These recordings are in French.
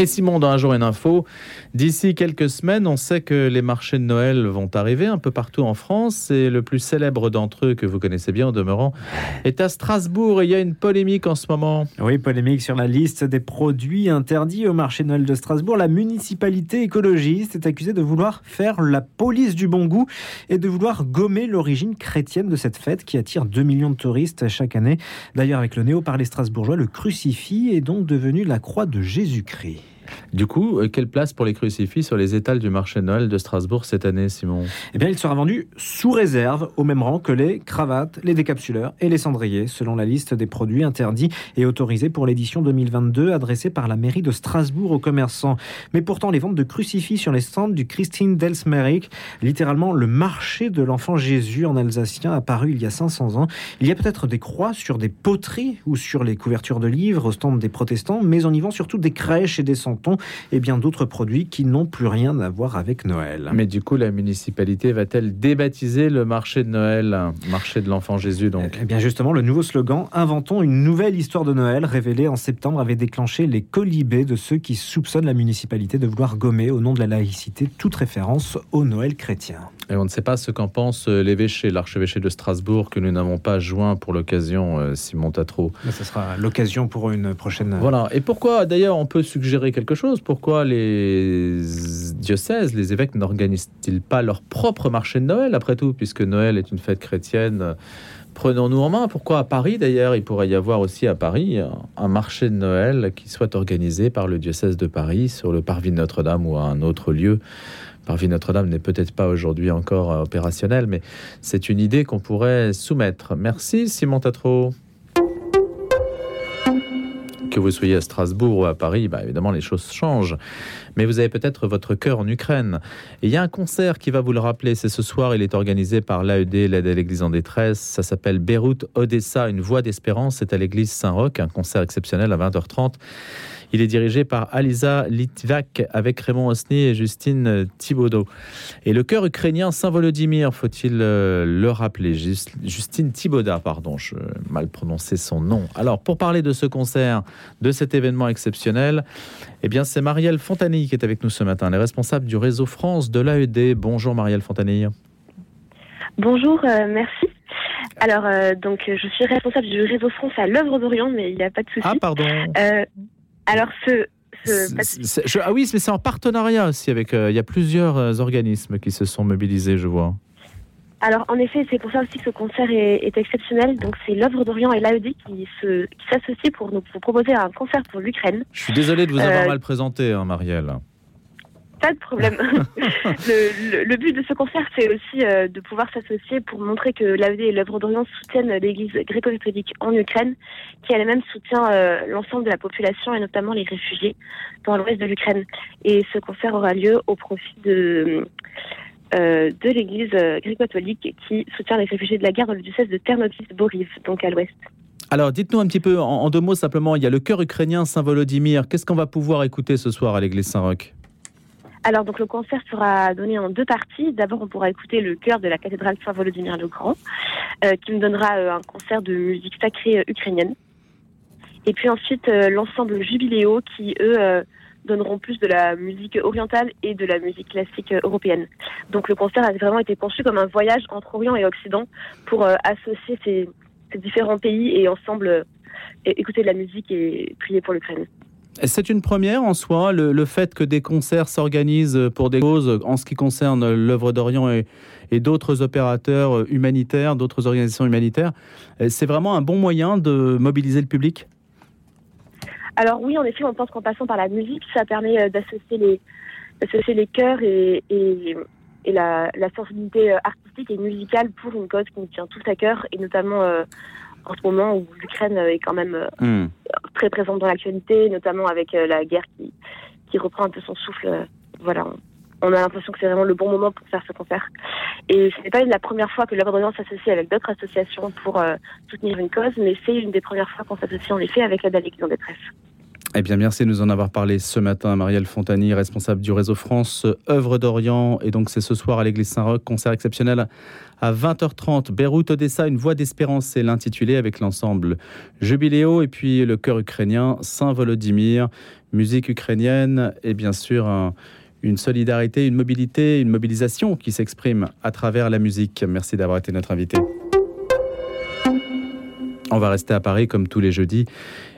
Et Simon, dans un jour une info, d'ici quelques semaines, on sait que les marchés de Noël vont arriver un peu partout en France. Et le plus célèbre d'entre eux, que vous connaissez bien en demeurant, est à Strasbourg. Et il y a une polémique en ce moment. Oui, polémique sur la liste des produits interdits au marché de Noël de Strasbourg. La municipalité écologiste est accusée de vouloir faire la police du bon goût et de vouloir gommer l'origine chrétienne de cette fête qui attire 2 millions de touristes chaque année. D'ailleurs, avec le néo-parler strasbourgeois, le crucifix est donc devenu la croix de Jésus-Christ. Du coup, euh, quelle place pour les crucifix sur les étals du marché Noël de Strasbourg cette année, Simon? Eh bien, il sera vendu sous réserve, au même rang que les cravates, les décapsuleurs et les cendriers, selon la liste des produits interdits et autorisés pour l'édition 2022 adressée par la mairie de Strasbourg aux commerçants. Mais pourtant, les ventes de crucifix sur les stands du Christine Delsmerik, littéralement le marché de l'enfant Jésus en alsacien, apparu il y a 500 ans. Il y a peut-être des croix sur des poteries ou sur les couvertures de livres au stand des protestants, mais on y vend surtout des crèches et des et bien d'autres produits qui n'ont plus rien à voir avec Noël. Mais du coup, la municipalité va-t-elle débaptiser le marché de Noël, marché de l'enfant Jésus donc? Eh bien justement, le nouveau slogan Inventons une nouvelle histoire de Noël, révélé en septembre, avait déclenché les colibés de ceux qui soupçonnent la municipalité de vouloir gommer au nom de la laïcité toute référence au Noël chrétien. Et on ne sait pas ce qu'en pense euh, l'évêché, l'archevêché de Strasbourg, que nous n'avons pas joint pour l'occasion, euh, Simon Tatro. ce sera l'occasion pour une prochaine. Voilà. Et pourquoi, d'ailleurs, on peut suggérer quelque chose? Pourquoi les diocèses, les évêques n'organisent-ils pas leur propre marché de Noël, après tout, puisque Noël est une fête chrétienne Prenons-nous en main. Pourquoi à Paris, d'ailleurs, il pourrait y avoir aussi à Paris un marché de Noël qui soit organisé par le diocèse de Paris sur le parvis de Notre-Dame ou à un autre lieu Parvis Notre-Dame n'est peut-être pas aujourd'hui encore euh, opérationnel, mais c'est une idée qu'on pourrait soumettre. Merci Simon Tatro. Que vous soyez à Strasbourg ou à Paris, bah, évidemment les choses changent. Mais vous avez peut-être votre cœur en Ukraine. Et il y a un concert qui va vous le rappeler. C'est ce soir, il est organisé par l'AED, l'aide à l'église en détresse. Ça s'appelle Beyrouth Odessa, une voix d'espérance. C'est à l'église Saint-Roch, un concert exceptionnel à 20h30. Il est dirigé par Alisa Litvak avec Raymond Osny et Justine Thibaudot. Et le chœur ukrainien Saint-Volodymyr, faut-il euh, le rappeler? Justine Thibauda, pardon, je mal prononcé son nom. Alors, pour parler de ce concert, de cet événement exceptionnel, eh bien, c'est Marielle Fontanille qui est avec nous ce matin, elle est responsable du réseau France de l'AED. Bonjour Marielle Fontanille. Bonjour, euh, merci. Alors, euh, donc, je suis responsable du réseau France à l'œuvre d'Orient, mais il n'y a pas de souci. Ah, pardon. Alors, ce. ah oui, mais c'est en partenariat aussi avec. Euh, il y a plusieurs euh, organismes qui se sont mobilisés, je vois. Alors, en effet, c'est pour ça aussi que ce concert est, exceptionnel. Donc, c'est l'œuvre d'Orient et l'AED qui, s'associent pour nous proposer un concert pour l'Ukraine. Je suis désolé de vous avoir euh, mal présenté, hein, Marielle pas de problème. le, but de ce concert, c'est aussi euh, de pouvoir s'associer pour montrer que l'AED et l'œuvre d'Orient soutiennent l'Église gréco-catholique en Ukraine, qui elle-même soutient euh, l'ensemble de la population et notamment les réfugiés dans l'ouest de l'Ukraine. Et ce concert aura lieu au profit de euh, de l'Église gréco-catholique qui soutient les réfugiés de la guerre dans le diocèse de Ternopil-Boriv, donc à l'ouest. Alors, dites-nous un petit peu, en, deux mots simplement, il y a le chœur ukrainien Saint-Volodymyr. Qu'est-ce qu'on va pouvoir écouter ce soir à l'église Saint-Roch? Alors donc le concert sera donné en deux parties. D'abord on pourra écouter le chœur de la cathédrale Saint-Volodymyr le Grand, euh, qui nous donnera euh, un concert de musique sacrée euh, ukrainienne. Et puis ensuite l'ensemble Jubiléo qui eux donneront plus de la musique orientale et de la musique classique européenne. Donc le concert a vraiment été conçu comme un voyage entre Orient et Occident pour associer ces, ces, différents pays et ensemble écouter de la musique et prier pour l'Ukraine. C'est une première en soi, le, fait que des concerts s'organisent pour des causes en ce qui concerne l'œuvre d'Orient et, d'autres opérateurs humanitaires, d'autres organisations humanitaires. C'est vraiment un bon moyen de mobiliser le public? Alors oui, en effet, on pense qu'en passant par la musique, ça permet euh, d'associer les, associer les chœurs et, et, la, sensibilité euh, artistique et musicale pour une cause qui nous tient tous à cœur, et notamment euh, en ce moment où l'Ukraine est quand même hmm très présente dans l'actualité, notamment avec euh, la guerre qui, qui reprend un peu son souffle. Euh, voilà, on, a l'impression que c'est vraiment le bon moment pour faire ce concert. Et ce n'est pas la première fois que l'Ordre s'associe avec d'autres associations pour euh, soutenir une cause, mais c'est une des premières fois qu'on s'associe en effet avec la Ligue en détresse. Eh bien, merci de nous en avoir parlé ce matin. Marielle Fontani, responsable du réseau France Œuvre d'Orient. Et donc, c'est ce soir à l'église Saint-Roch, concert exceptionnel à 20h30. Beyrouth Odessa, une voix d'espérance, c'est l'intitulé avec l'ensemble Jubiléo et puis le chœur ukrainien Saint-Volodymyr. Musique ukrainienne et bien sûr une solidarité, une mobilité, une mobilisation qui s'exprime à travers la musique. Merci d'avoir été notre invité. On va rester à Paris comme tous les jeudis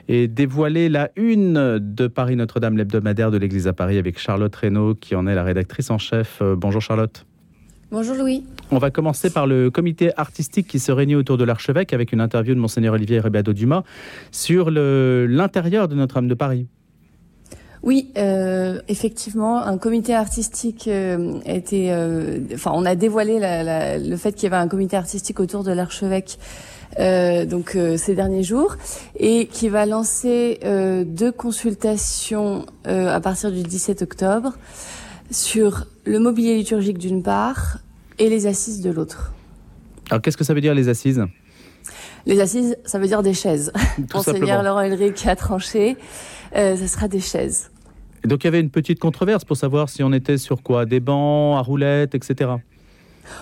et dévoiler la une de Paris Notre-Dame, l'hebdomadaire de l'Église à Paris, avec Charlotte Reynaud, qui en est la rédactrice en chef. Euh, bonjour Charlotte. Bonjour Louis. On va commencer par le comité artistique qui se réunit autour de l'archevêque avec une interview de Monseigneur Olivier Rebado Dumas sur l'intérieur de Notre-Dame de Paris. Oui, euh, effectivement, un comité artistique euh, a été. enfin, on a dévoilé le fait qu'il y avait un comité artistique autour de l'archevêque euh, donc euh, ces derniers jours, et qui va lancer euh, deux consultations à partir du 17 octobre sur le mobilier liturgique d'une part et les assises de l'autre. Alors qu'est-ce que ça veut dire les assises? Les assises, ça veut dire des chaises. Monseigneur Laurent Ulrich a tranché, ça sera des chaises. Et donc il y avait une petite controverse pour savoir si on était sur quoi? Des bancs à roulettes, etc.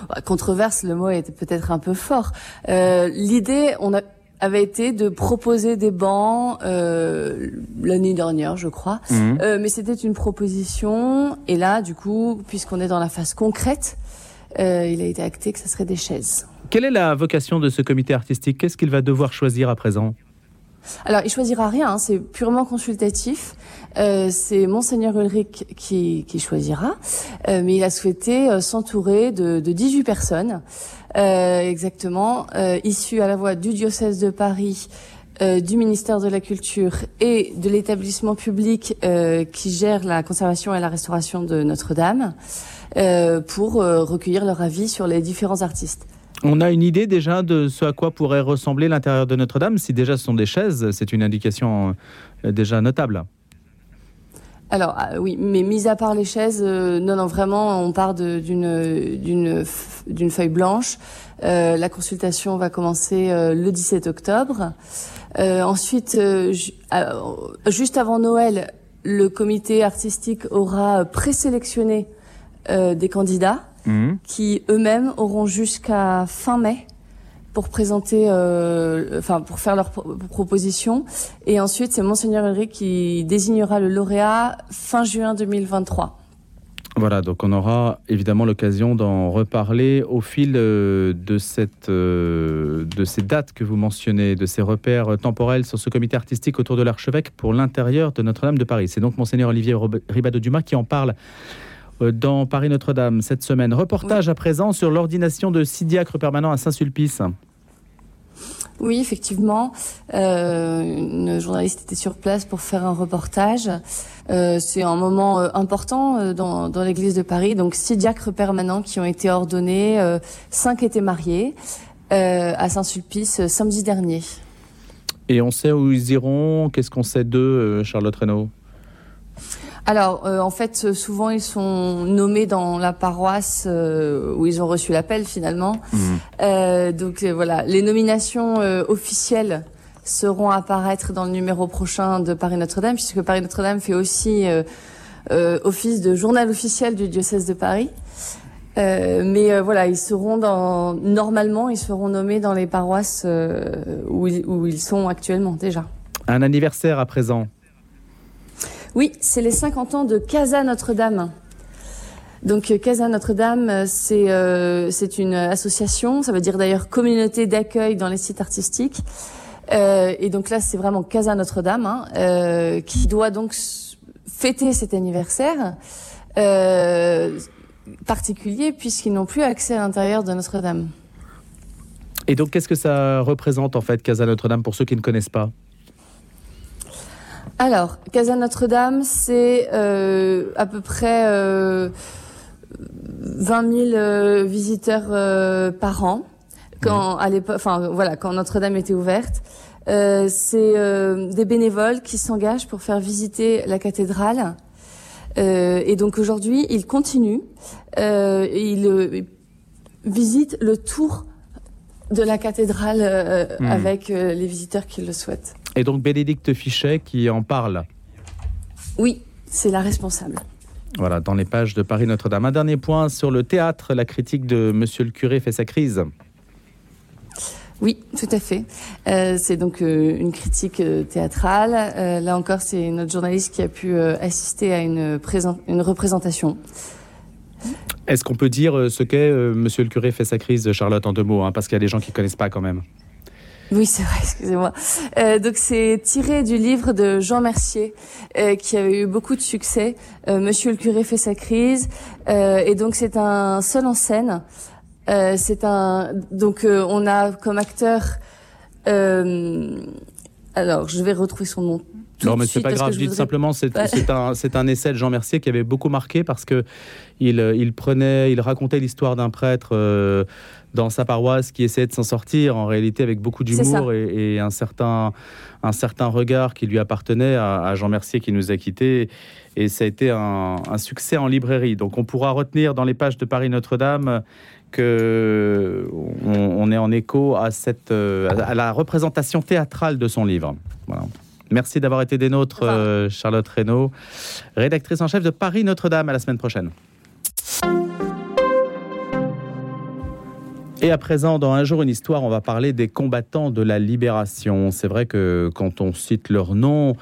Bah, controverse, le mot était peut-être un peu fort. Euh, l'idée, on a avait été de proposer des bancs euh, l'année dernière, je crois. Mhm. Euh, mais c'était une proposition. Et là, du coup, puisqu'on est dans la phase concrète, il a été acté que ce serait des chaises. Quelle est la vocation de ce comité artistique? Qu'est-ce qu'il va devoir choisir à présent? Alors, il choisira rien, hein, c'est purement consultatif. Euh, c'est Monseigneur Ulrich qui, choisira, euh, mais il a souhaité euh, s'entourer de, de 18 personnes, exactement, issues à la fois du diocèse de Paris, du ministère de la Culture et de l'établissement public qui gère la conservation et la restauration de Notre-Dame, pour recueillir leur avis sur les différents artistes. On a une idée déjà de ce à quoi pourrait ressembler l'intérieur de Notre-Dame. Si déjà ce sont des chaises, c'est une indication euh, déjà notable. Alors ah, oui, mais mis à part les chaises, euh, non, non, vraiment, on part d'une feuille blanche. Euh, la consultation va commencer le 17 octobre. ensuite, juste avant Noël, le comité artistique aura présélectionné des candidats. Mhm. qui eux-mêmes auront jusqu'à fin mai pour présenter, euh, enfin pour faire leurs propositions. Et ensuite, c'est Monseigneur Ulrich qui désignera le lauréat fin juin 2023. Voilà, donc on aura évidemment l'occasion d'en reparler au fil euh, de, cette, euh, de ces dates que vous mentionnez, de ces repères temporels sur ce comité artistique autour de l'archevêque pour l'intérieur de Notre-Dame de Paris. C'est donc Monseigneur Olivier Ribado-Dumas qui en parle dans Paris Notre-Dame cette semaine. Reportage à présent sur l'ordination de six diacres permanents à Saint-Sulpice. Oui, effectivement. Euh, une journaliste était sur place pour faire un reportage. Euh, c'est un moment important dans, l'église de Paris. Donc, six diacres permanents qui ont été ordonnés. cinq étaient mariés à Saint-Sulpice samedi dernier. Et on sait où ils iront Qu'est-ce qu'on sait d'eux, Charlotte Reynaud? Alors, euh, en fait, souvent ils sont nommés dans la paroisse euh, où ils ont reçu l'appel finalement. Mhm. Euh, donc voilà, les nominations officielles seront à apparaître dans le numéro prochain de Paris Notre-Dame, puisque Paris Notre-Dame fait aussi office de journal officiel du diocèse de Paris. mais voilà, ils seront dans normalement, ils seront nommés dans les paroisses où, où ils sont actuellement déjà. Un anniversaire à présent oui, c'est les 50 ans de Casa Notre-Dame. Donc euh, Casa Notre-Dame, euh, c'est euh, c'est une association, ça veut dire d'ailleurs communauté d'accueil dans les sites artistiques. Et donc là, c'est vraiment Casa Notre-Dame hein, qui doit donc fêter cet anniversaire particulier puisqu'ils n'ont plus accès à l'intérieur de Notre-Dame. Et donc, qu'est-ce que ça représente en fait Casa Notre-Dame pour ceux qui ne connaissent pas? Alors, Casa Notre-Dame, c'est euh, à peu près euh, 20 000 euh, visiteurs euh, par an. Quand à l'époque, enfin voilà, quand Notre-Dame était ouverte, c'est des bénévoles qui s'engagent pour faire visiter la cathédrale. et donc aujourd'hui, ils continuent. ils visitent le tour de la cathédrale hmm. avec les visiteurs qui le souhaitent. Et donc Bénédicte Fichet qui en parle Oui, c'est la responsable. Voilà, dans les pages de Paris Notre-Dame. Un dernier point sur le théâtre. La critique de Monsieur le curé fait sa crise. Oui, tout à fait. Euh, c'est donc euh, une critique euh, théâtrale. Euh, là encore, c'est notre journaliste qui a pu euh, assister à une, une représentation. Est-ce qu'on peut dire ce qu'est Monsieur le curé fait sa crise, Charlotte, en deux mots, hein, parce qu'il y a des gens qui connaissent pas quand même. Oui, c'est vrai, excusez-moi. Euh, donc c'est tiré du livre de Jean Mercier, euh, qui avait eu beaucoup de succès. Euh, Monsieur le curé fait sa crise, et donc c'est un seul en scène. c'est un donc on a comme acteur. Alors je vais retrouver son nom non, mais c'est pas grave. Je, dis simplement, c'est un, un, essai de Jean Mercier qui avait beaucoup marqué parce que il, il prenait, il racontait l'histoire d'un prêtre dans sa paroisse qui essayait de s'en sortir, en réalité avec beaucoup d'humour et, un, certain, un certain regard qui lui appartenait à, Jean Mercier qui nous a quittés. Et ça a été un, succès en librairie. Donc on pourra retenir dans les pages de Paris Notre-Dame que on, est en écho à, cette, à la représentation théâtrale de son livre. Merci d'avoir été des nôtres, euh, Charlotte Reynaud, rédactrice en chef de Paris Notre-Dame. À la semaine prochaine. Et à présent, dans Un jour, une histoire, on va parler des combattants de la libération. C'est vrai que quand on cite leur nom,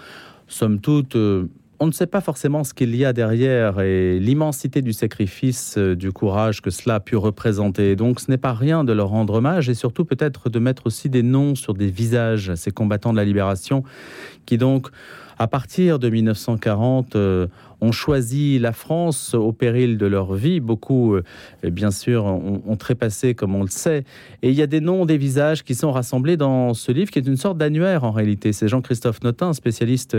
somme toute, euh, on ne sait pas forcément ce qu'il y a derrière et l'immensité du sacrifice, euh, du courage que cela a pu représenter. Donc ce n'est pas rien de leur rendre hommage et surtout peut-être de mettre aussi des noms sur des visages, ces combattants de la libération, qui donc, à partir de 1940, ont choisi la France au péril de leur vie. Beaucoup, euh, bien sûr, ont, trépassé, comme on le sait. Et il y a des noms, des visages qui sont rassemblés dans ce livre, qui est une sorte d'annuaire en réalité. C'est Jean-Christophe Notin, spécialiste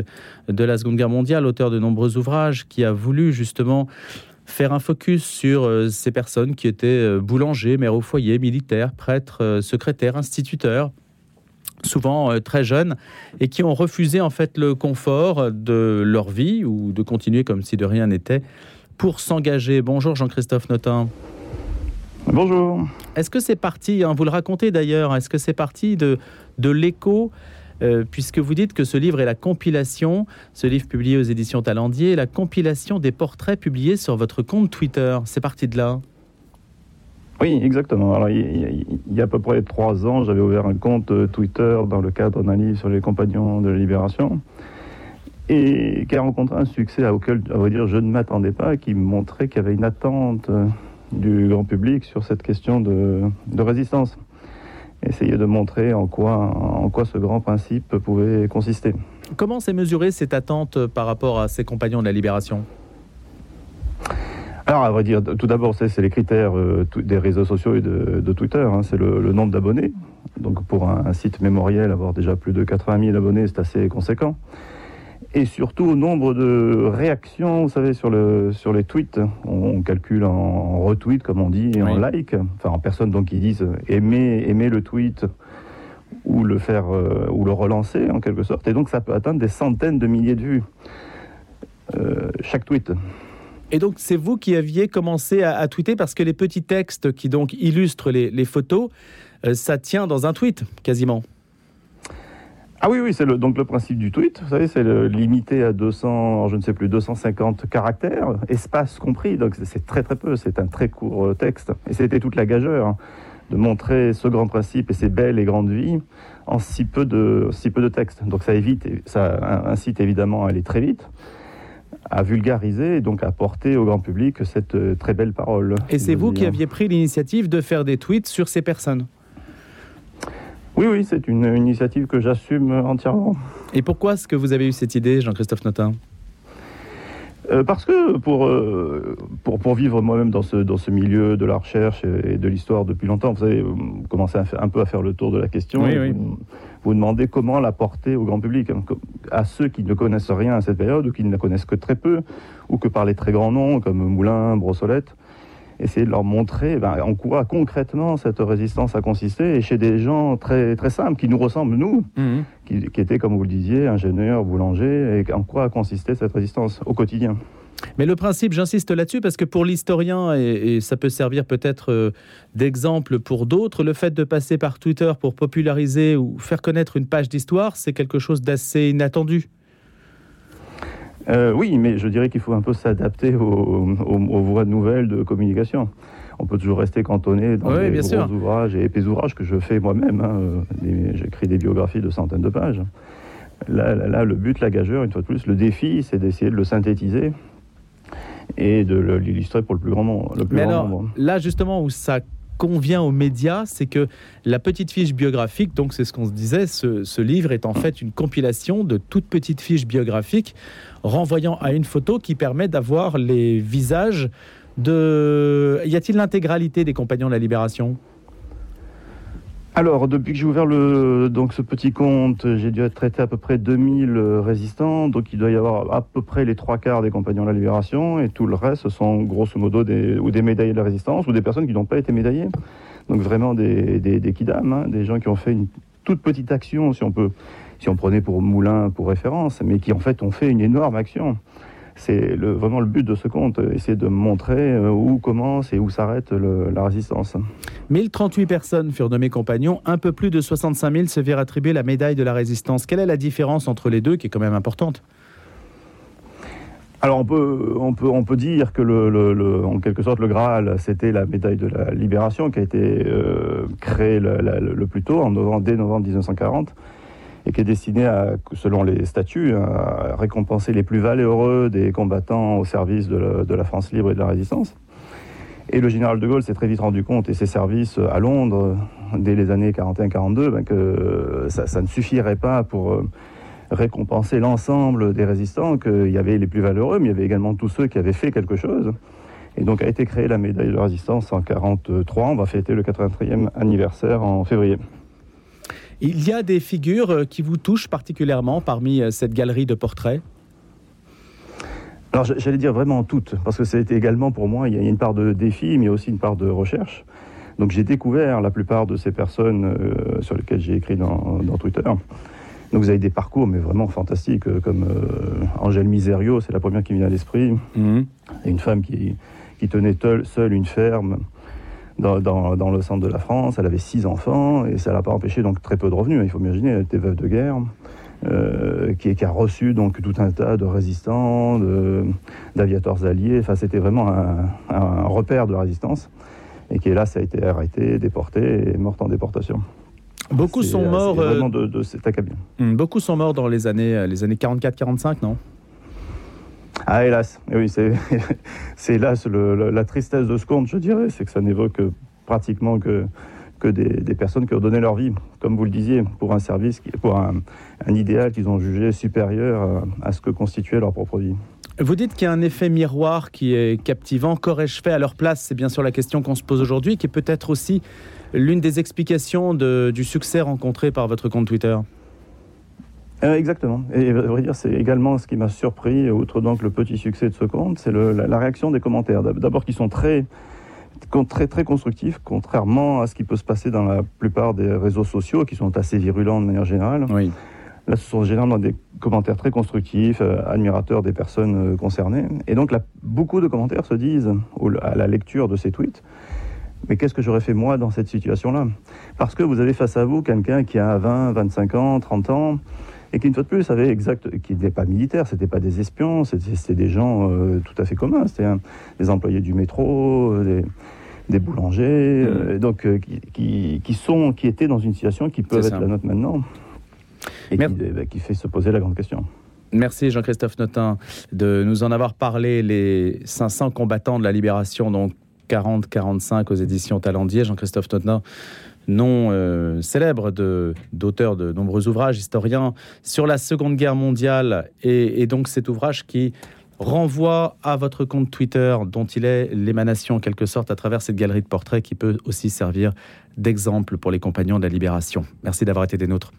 de la Seconde Guerre mondiale, auteur de nombreux ouvrages, qui a voulu justement faire un focus sur euh, ces personnes qui étaient euh, boulangers, mères au foyer, militaires, prêtres, secrétaires, instituteurs, souvent euh, très jeunes, et qui ont refusé en fait le confort de leur vie ou de continuer comme si de rien n'était pour s'engager. Bonjour Jean-Christophe Notin. Bonjour. Est-ce que c'est parti, hein, vous le racontez d'ailleurs, est-ce que c'est parti de, de l'écho euh, puisque vous dites que ce livre est la compilation, ce livre publié aux éditions Talendier, la compilation des portraits publiés sur votre compte Twitter. C'est parti de là oui, exactement. Alors, il, y a à peu près trois ans, j'avais ouvert un compte euh, Twitter dans le cadre d'un livre sur les compagnons de la Libération et qui a rencontré un succès auquel, à vrai dire, je ne m'attendais pas, qui montrait qu'il y avait une attente euh, du grand public sur cette question de, résistance. Essayer de montrer en quoi, en quoi ce grand principe pouvait consister. Comment s'est mesurée cette attente par rapport à ces compagnons de la Libération? Alors, à vrai dire, tout d'abord, c'est les critères euh, des réseaux sociaux et de, Twitter. Hein. c'est le, nombre d'abonnés. Donc, pour un, site mémoriel, avoir déjà plus de 80 000 abonnés, c'est assez conséquent. Et surtout, au nombre de réactions, vous savez, sur, le, sur les tweets. On, calcule en, retweet, comme on dit, et en like. Enfin, en personnes donc, qui disent aimer, aimer le tweet ou le faire euh, ou le relancer en quelque sorte. Et donc, ça peut atteindre des centaines de milliers de vues. Euh, chaque tweet. Et donc, c'est vous qui aviez commencé à, tweeter parce que les petits textes qui donc illustrent les, photos, euh, ça tient dans un tweet quasiment. Ah oui, oui, c'est le, donc le principe du tweet. Vous savez, c'est limité à 200, je ne sais plus, 250 caractères, espace compris. Donc c'est très très peu. C'est un très court euh, texte. Et c'était toute la gageure hein, de montrer ce grand principe et ces belles et grandes vies en si peu de si peu de texte. Donc ça évite, ça incite évidemment à aller très vite à vulgariser et donc à porter au grand public cette euh, très belle parole. Et c'est vous qui aviez pris l'initiative de faire des tweets sur ces personnes Oui, oui, c'est une initiative que j'assume entièrement. Et pourquoi est-ce que vous avez eu cette idée, Jean-Christophe Notin? Euh, parce que pour, euh, pour, pour, vivre moi-même dans ce, dans ce milieu de la recherche et de l'histoire depuis longtemps, vous savez, vous commencez un peu à faire le tour de la question. Oui, oui. Vous, demandez comment la porter au grand public, hein, à ceux qui ne connaissent rien à cette période ou qui ne la connaissent que très peu, ou que par les très grands noms comme Moulin, Brossolette essayer de leur montrer ben, en quoi concrètement cette résistance a consisté, et chez des gens très, très simples, qui nous ressemblent, nous, mhm. qui, qui, étaient, comme vous le disiez, ingénieurs, boulangers, et en quoi a consisté cette résistance au quotidien. Mais le principe, j'insiste là-dessus, parce que pour l'historien, et, ça peut servir peut-être euh, d'exemple pour d'autres, le fait de passer par Twitter pour populariser ou faire connaître une page d'histoire, c'est quelque chose d'assez inattendu. Euh, oui, mais je dirais qu'il faut un peu s'adapter aux, voies de nouvelles de communication. On peut toujours rester cantonné dans les gros ouvrages et épais ouvrages que je fais moi-même. Hein. J'écris des biographies de centaines de pages. Là, là, le but, la gageure, une fois de plus, le défi, c'est d'essayer de le synthétiser et de l'illustrer pour le plus grand nombre. Le plus Mais alors, là, justement, où ça convient aux médias, c'est que la petite fiche biographique, donc c'est ce qu'on se disait, ce, livre est en fait une compilation de toutes petites fiches biographiques renvoyant à une photo qui permet d'avoir les visages de... Y a-t-il l'intégralité des compagnons de la Libération? Alors, depuis que j'ai ouvert donc ce petit compte, j'ai dû traiter à peu près 2000 euh, résistants. Donc, il doit y avoir à peu près les trois quarts des compagnons de la Libération. Et tout le reste, sont grosso modo des, ou des médaillés de la résistance ou des personnes qui n'ont pas été médaillées. Donc, vraiment des, des, des kidam, hein, des gens qui ont fait une toute petite action, si on peut, si on prenait pour Moulin pour référence, mais qui en fait ont fait une énorme action. C'est vraiment le but de ce compte, essayer de montrer euh, où commence et où s'arrête la résistance. 1038 personnes furent nommées compagnons, un peu plus de 65 000 se virent attribuer la médaille de la résistance. Quelle est la différence entre les deux, qui est quand même importante? Alors on peut, on peut, on peut dire que le, en quelque sorte le Graal, c'était la médaille de la libération qui a été euh, créée le, plus tôt, en novembre, dès novembre 1940 qui est destiné à, selon les statuts, à récompenser les plus valeureux des combattants au service de la, France libre et de la résistance. Et le général de Gaulle s'est très vite rendu compte, et ses services à Londres, dès les années 41-42, ben, que ça, ne suffirait pas pour euh, récompenser l'ensemble des résistants, qu'il y avait les plus valeureux, mais il y avait également tous ceux qui avaient fait quelque chose. Et donc a été créée la médaille de résistance en 43. On va fêter le 83e anniversaire en février. Il y a des figures euh, qui vous touchent particulièrement parmi euh, cette galerie de portraits? Alors j'allais dire vraiment toutes, parce que ça a été également pour moi, il y a une part de défi, mais aussi une part de recherche. Donc j'ai découvert la plupart de ces personnes euh, sur lesquelles j'ai écrit dans, Twitter. Donc vous avez des parcours, mais vraiment fantastiques, comme Angèle Miserio, c'est la première qui me vient à l'esprit. Mmh. Une femme qui, qui tenait seule une ferme dans, le centre de la France. Elle avait six enfants et ça l'a pas empêché donc très peu de revenus. Il faut imaginer, elle était veuve de guerre. Euh, qui, qui, a reçu donc tout un tas de résistants, d'aviateurs alliés. Enfin, c'était vraiment un, repère de la résistance et qui, là, ça a été arrêté, déporté et mort en déportation. Beaucoup sont morts. Vraiment de, de cet. Hmm, beaucoup sont morts dans les années, les années 44-45, non? Ah, hélas. oui, c'est hélas la tristesse de ce conte, je dirais, c'est que ça n'évoque pratiquement que, que des, personnes qui ont donné leur vie, comme vous le disiez, pour un service, pour un, idéal qu'ils ont jugé supérieur à, ce que constituait leur propre vie. Vous dites qu'il y a un effet miroir qui est captivant. Qu'aurais-je fait à leur place? C'est bien sûr la question qu'on se pose aujourd'hui, qui est peut-être aussi l'une des explications du succès rencontré par votre compte Twitter. Euh, exactement. Et à vrai dire, c'est également ce qui m'a surpris, outre donc le petit succès de ce compte, c'est la, réaction des commentaires. D'abord, qui sont très, très, très constructifs, contrairement à ce qui peut se passer dans la plupart des réseaux sociaux, qui sont assez virulents de manière générale. Oui. Là, ce sont généralement des commentaires très constructifs, euh, admirateurs des personnes euh, concernées. Et donc, là, beaucoup de commentaires se disent, à la lecture de ces tweets, mais qu'est-ce que j'aurais fait moi dans cette situation-là? Parce que vous avez face à vous quelqu'un qui a 20, 25 ans, 30 ans, et qui, une fois de plus, avait exact, qui n'était pas militaire, c'était pas des espions, c'était des gens euh, tout à fait communs, c'était des employés du métro, euh, des, boulangers, mmh. euh, donc qui, qui, sont, qui étaient dans une situation qui peut être la nôtre maintenant, et qui, bah, qui fait se poser la grande question. Merci Jean-Christophe Notin de nous en avoir parlé, les 500 combattants de la libération, donc 40-45 aux éditions Talendier. Jean-Christophe Notin, nom euh, célèbre d'auteur de, nombreux ouvrages historiens sur la Seconde Guerre mondiale, et, et, donc cet ouvrage qui renvoie à votre compte Twitter, dont il est l'émanation en quelque sorte à travers cette galerie de portraits qui peut aussi servir d'exemple pour les compagnons de la libération. Merci d'avoir été des nôtres.